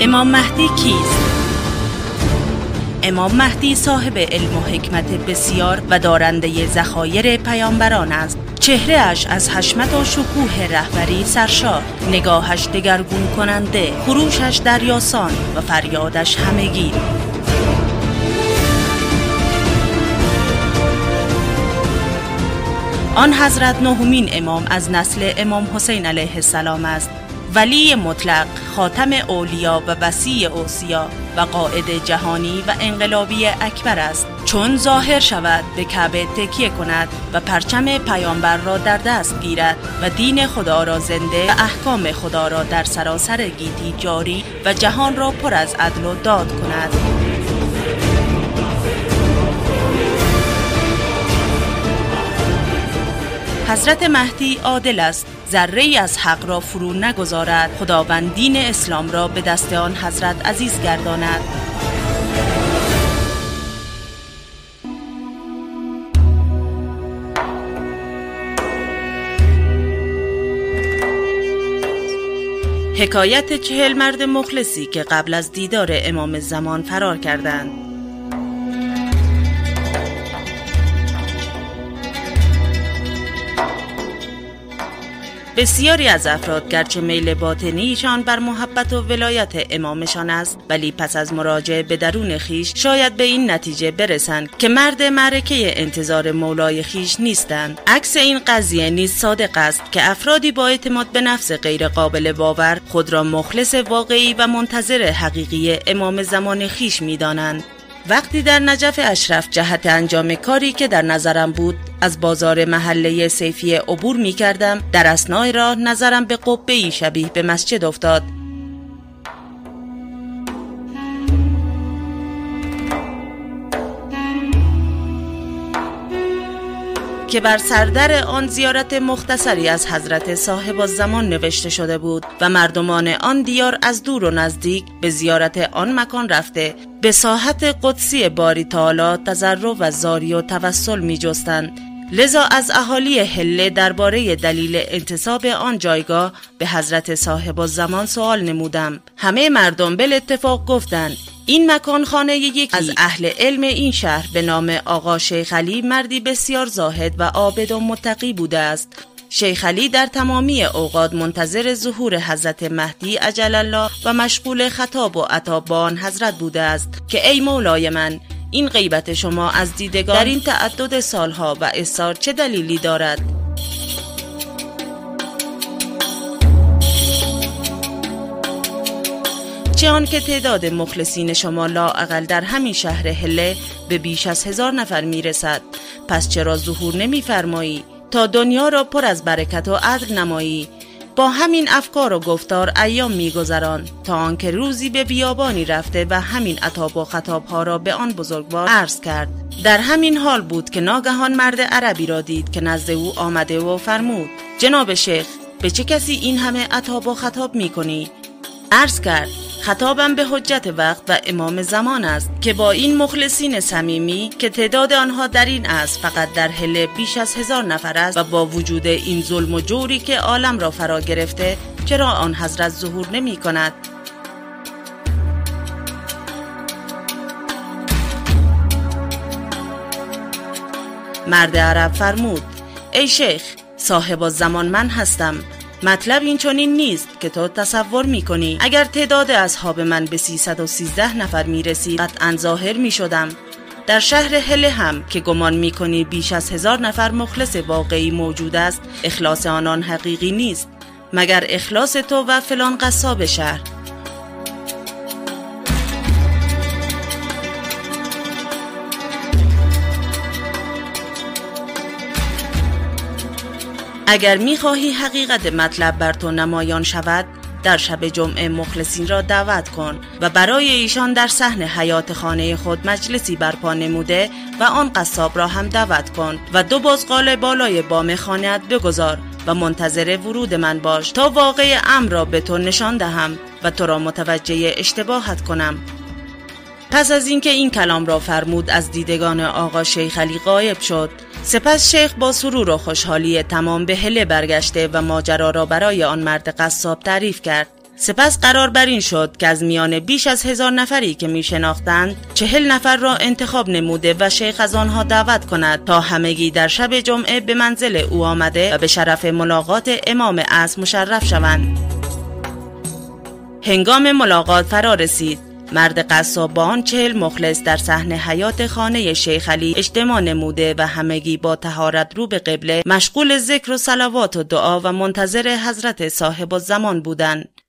امام مهدی کیست؟ امام مهدی صاحب علم و حکمت بسیار و دارنده زخایر پیامبران است. چهره اش از حشمت و شکوه رهبری سرشار. نگاهش دگرگون کننده خروشش دریاسان و فریادش همگیر آن حضرت نهمین امام از نسل امام حسین علیه السلام است. ولی مطلق خاتم اولیا و وسیع اوسیا و قائد جهانی و انقلابی اکبر است. چون ظاهر شود به کعبه تکیه کند و پرچم پیامبر را در دست گیرد و دین خدا را زنده و احکام خدا را در سراسر گیتی جاری و جهان را پر از عدل و داد کند. حضرت مهدی عادل است. ذره ای از حق را فرو نگذارد. خداوند دین اسلام را به دست آن حضرت عزیز گرداند. حکایت چهل مرد مخلصی که قبل از دیدار امام زمان فرار کردند. بسیاری از افراد گرچه میل باطنیشان بر محبت و ولایت امامشان است ولی پس از مراجعه به درون خیش شاید به این نتیجه برسند که مرد معرکه انتظار مولای خیش نیستند. عکس این قضیه نیز صادق است که افرادی با اعتماد به نفس غیر قابل باور خود را مخلص واقعی و منتظر حقیقی امام زمان خیش می‌دانند. وقتی در نجف اشرف جهت انجام کاری که در نظرم بود از بازار محله سیفی عبور می کردم در اسنای راه نظرم به قبه شبیه به مسجد افتاد. که بر سردر آن زیارت مختصری از حضرت صاحب زمان نوشته شده بود و مردمان آن دیار از دور و نزدیک به زیارت آن مکان رفته به ساحت قدسی باری تعالی تذرع و زاری و توسل می جستند لذا از اهالی هله درباره دلیل انتصاب آن جایگاه به حضرت صاحب زمان سوال نمودم. همه مردم بل اتفاق گفتند این مکان خانه یکی از اهل علم این شهر به نام آقا شیخ علی مردی بسیار زاهد و عابد و متقی بوده است شیخ علی در تمامی اوقات منتظر ظهور حضرت مهدی عجل الله و مشغول خطاب و عطاب با آن حضرت بوده است که ای مولای من این غیبت شما از دیدگان در این تعدد سالها و اصار چه دلیلی دارد؟ چه که تعداد مخلصین شما لااقل در همین شهر هله به بیش از هزار نفر می‌رسد. پس چرا ظهور نمیفرمایی؟ تا دنیا را پر از برکت و عدل نمایی. با همین افکار و گفتار ایام میگذران. تا آنکه روزی به بیابانی رفته و همین عطاب و خطاب ها را به آن بزرگوار عرض کرد. در همین حال بود که ناگهان مرد عربی را دید که نزد او آمده و فرمود جناب شیخ به چه کسی این همه عطاب و خطاب می کنی؟ عرض کرد خطابم به حجت وقت و امام زمان است که با این مخلصین صمیمی که تعداد آنها در این است فقط در هله بیش از هزار نفر است و با وجود این ظلم و جوری که عالم را فرا گرفته چرا آن حضرت ظهور نمی کند؟ مرد عرب فرمود ای شیخ صاحب زمان من هستم. مطلب این چنین نیست که تو تصور می کنی اگر تعداد اصحاب من به 313 نفر می رسید قطعا ظاهر می شدم در شهر هله هم که گمان می کنی بیش از هزار نفر مخلص واقعی موجود است اخلاص آنان حقیقی نیست. مگر اخلاص تو و فلان قصاب شهر؟ اگر می‌خواهی حقیقت مطلب بر تو نمایان شود در شب جمعه مخلصین را دعوت کن و برای ایشان در صحن حیات خانه خود مجلسی برپا نموده و آن قصاب را هم دعوت کن و دو بزغال بالای بام خانهت بگذار و منتظر ورود من باش تا واقع امر را به تو نشان دهم و تو را متوجه اشتباهت کنم. پس از اینکه این کلام را فرمود از دیدگان آقا شیخ علی غایب شد. سپس شیخ با سرور و خوشحالی تمام به هله برگشته و ماجرا را برای آن مرد قصاب تعریف کرد. سپس قرار بر این شد که از میان بیش از هزار نفری که می شناختند چهل نفر را انتخاب نموده و شیخ از آنها دعوت کند تا همگی در شب جمعه به منزل او آمده و به شرف ملاقات امام از مشرف شوند. هنگام ملاقات فرا رسید. مرد قصاب با آن چهل مخلص در صحنه حیات خانه شیخ علی اجتماع نموده و همگی با تهارت رو به قبله مشغول ذکر و صلوات و دعا و منتظر حضرت صاحب زمان بودند.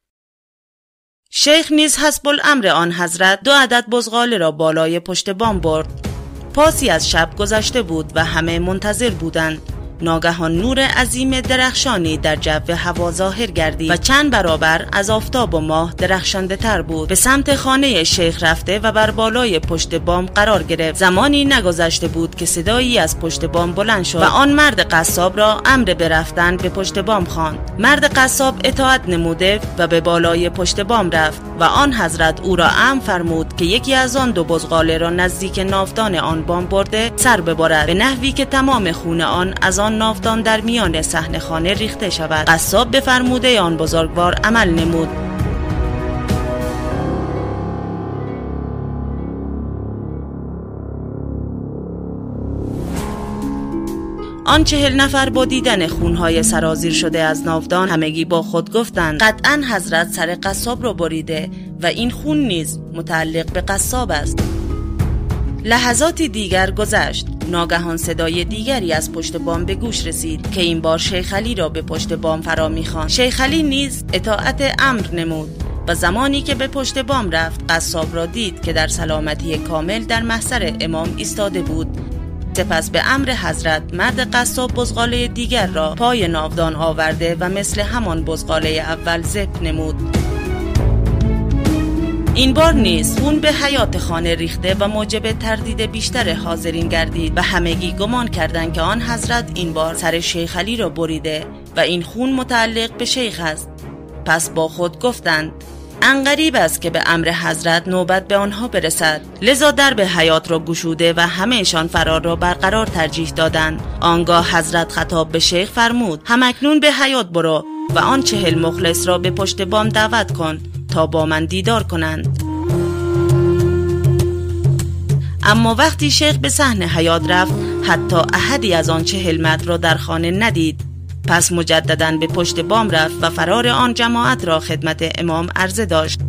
شیخ نیز حسب الامر آن حضرت دو عدد بزغاله را بالای پشت بام برد. پاسی از شب گذشته بود و همه منتظر بودند. ناگهان نور عظیم درخشانی در جو هوا ظاهر گردید و چند برابر از آفتاب و ماه درخشنده تر بود. به سمت خانه شیخ رفته و بر بالای پشت بام قرار گرفت. زمانی نگذشته بود که صدایی از پشت بام بلند شد و آن مرد قصاب را امر برفتن به پشت بام خواند. مرد قصاب اطاعت نموده و به بالای پشت بام رفت و آن حضرت او را امر فرمود که یکی از آن دو بزغاله را نزدیک ناودان آن بام برده سر ببرد به نحوی که تمام خون آن از آن ناودان در میان صحنه خانه ریخته شود. قصاب به فرموده آن بزرگوار عمل نمود. آن چهل نفر با دیدن خونهای سرازیر شده از ناودان همگی با خود گفتند قطعا حضرت سر قصاب را بریده و این خون نیز متعلق به قصاب است. لحظاتی دیگر گذشت. ناگهان صدای دیگری از پشت بام به گوش رسید که این بار شیخ علی را به پشت بام فرا می‌خواند. شیخ علی نیز اطاعت امر نمود و زمانی که به پشت بام رفت قصاب را دید که در سلامتی کامل در محضر امام ایستاده بود. سپس به امر حضرت مرد قصاب بزغاله دیگر را پای ناودان آورده و مثل همان بزغاله اول زب نمود. این بار نیز خون به حیات خانه ریخته و موجب تردید بیشتر حاضرین گردید و همگی گمان کردند که آن حضرت این بار سر شیخ علی را بریده و این خون متعلق به شیخ است. پس با خود گفتند انقریب است که به امر حضرت نوبت به آنها برسد. لذا در به حیات را گشوده و همهشان فرار را برقرار ترجیح دادند. آنگاه حضرت خطاب به شیخ فرمود همکنون به حیات برو و آن چهل مخلص را به پشت بام دعوت کن با من دیدار کنند. اما وقتی شیخ به صحنه حیات رفت حتی احدی از آن چهل متر را در خانه ندید. پس مجددا به پشت بام رفت و فرار آن جماعت را خدمت امام عرضه داشت.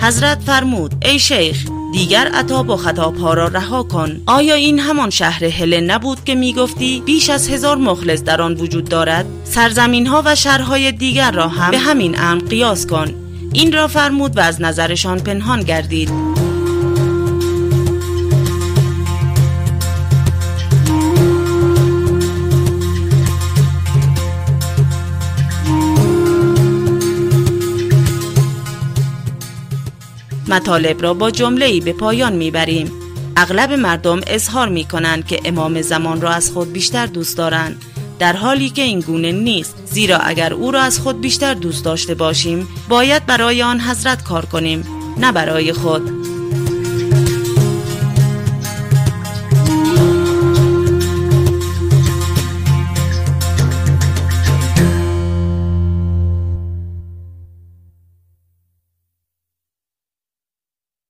حضرت فرمود ای شیخ دیگر عطاب و خطاب ها را رها کن. آیا این همان شهر هله نبود که می گفتی بیش از هزار مخلص در آن وجود دارد؟ سرزمین ها و شهرهای دیگر را هم به همین امر قیاس کن. این را فرمود و از نظرشان پنهان گردید. مطالب را با جمله ای به پایان می‌بریم. اغلب مردم اظهار می کنند که امام زمان را از خود بیشتر دوست دارند. در حالی که این گونه نیست زیرا اگر او را از خود بیشتر دوست داشته باشیم باید برای آن حضرت کار کنیم نه برای خود.